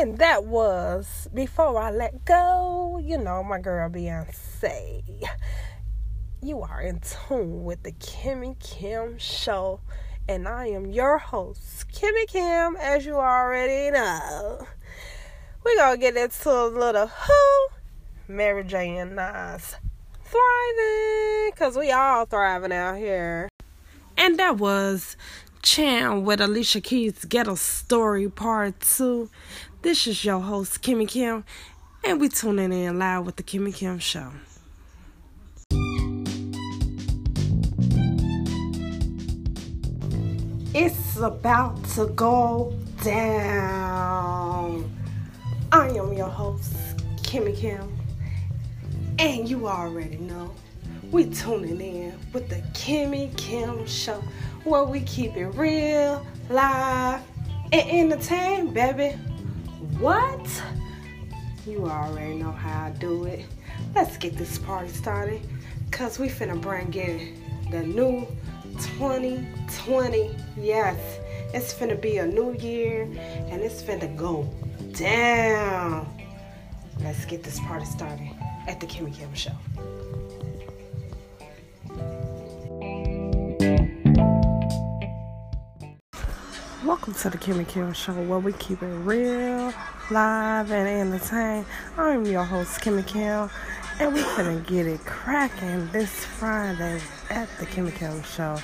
And that was Before I Let Go, you know, my girl Beyonce. You are in tune with the Kimmy Kim Show, and I am your host, Kimmy Kim, as you already know. We're gonna get into a little who? Mary J. and Nas thriving, because we all thriving out here. And that was Cham with Alicia Keys Ghetto Story Part 2. This is your host, Kimmy Kim, and we're tuning in live with the Kimmy Kim Show. It's about to go down. I am your host, Kimmy Kim, and you already know we're tuning in with the Kimmy Kim Show, where we keep it real, live, and entertain, baby. What? You already know how I do it. Let's get this party started. Cause we finna bring in the new 2020. Yes, it's finna be a new year and it's finna go down. Let's get this party started at the Kimmy Kim Show. Welcome to the Kimmy Kim Show, where we keep it real, live, and entertain. I'm your host, Kimmy Kim, and we're gonna get it cracking this Friday at the Kimmy Kim Show.